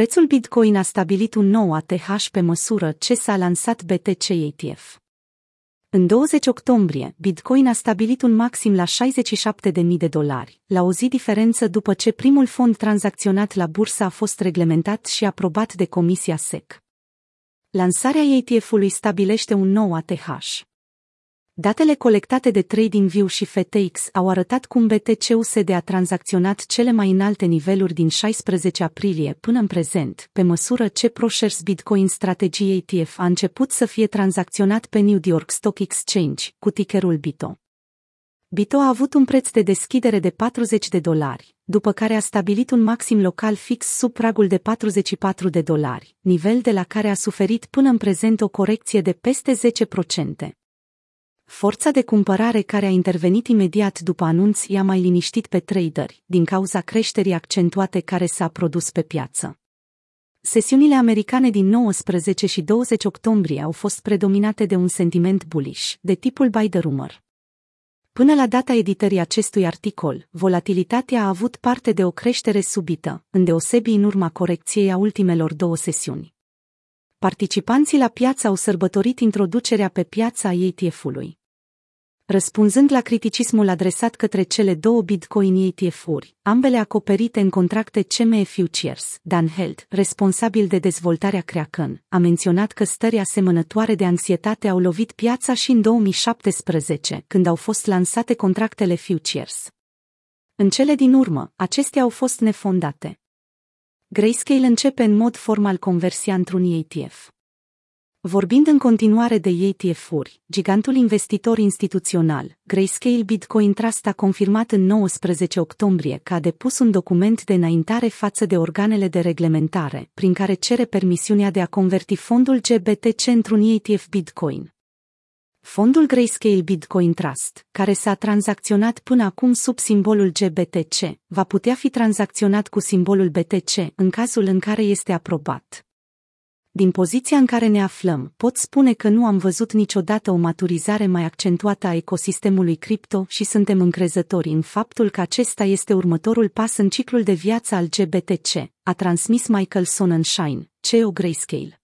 Prețul Bitcoin a stabilit un nou ATH pe măsură ce s-a lansat BTC ETF. În 20 octombrie, Bitcoin a stabilit un maxim la 67.000 de dolari, la o zi diferență după ce primul fond tranzacționat la bursă a fost reglementat și aprobat de Comisia SEC. Lansarea ETF-ului stabilește un nou ATH. Datele colectate de TradingView și FTX au arătat cum BTC-USD a tranzacționat cele mai înalte niveluri din 16 aprilie până în prezent, pe măsură ce ProShares Bitcoin Strategy ETF a început să fie tranzacționat pe New York Stock Exchange, cu tickerul BITO. BITO a avut un preț de deschidere de 40 de dolari, după care a stabilit un maxim local fix sub pragul de 44 de dolari, nivel de la care a suferit până în prezent o corecție de peste 10%. Forța de cumpărare care a intervenit imediat după anunț i-a mai liniștit pe traderi, din cauza creșterii accentuate care s-a produs pe piață. Sesiunile americane din 19 și 20 octombrie au fost predominate de un sentiment bullish, de tipul buy the rumor. Până la data editării acestui articol, volatilitatea a avut parte de o creștere subită, îndeosebi în urma corecției a ultimelor două sesiuni. Participanții la piață au sărbătorit introducerea pe piața ETF-ului. Răspunzând la criticismul adresat către cele două Bitcoin ETF-uri, ambele acoperite în contracte CME Futures, Dan Held, responsabil de dezvoltarea Kraken, a menționat că stări asemănătoare de anxietate au lovit piața și în 2017, când au fost lansate contractele Futures. În cele din urmă, acestea au fost nefondate. Grayscale începe în mod formal conversia într-un ETF. Vorbind în continuare de ETF-uri, gigantul investitor instituțional, Grayscale Bitcoin Trust a confirmat în 19 octombrie că a depus un document de înaintare față de organele de reglementare, prin care cere permisiunea de a converti fondul GBTC într-un ETF Bitcoin. Fondul Grayscale Bitcoin Trust, care s-a tranzacționat până acum sub simbolul GBTC, va putea fi tranzacționat cu simbolul BTC în cazul în care este aprobat. Din poziția în care ne aflăm, pot spune că nu am văzut niciodată o maturizare mai accentuată a ecosistemului cripto și suntem încrezători în faptul că acesta este următorul pas în ciclul de viață al GBTC, a transmis Michael Sonnenschein, CEO Grayscale.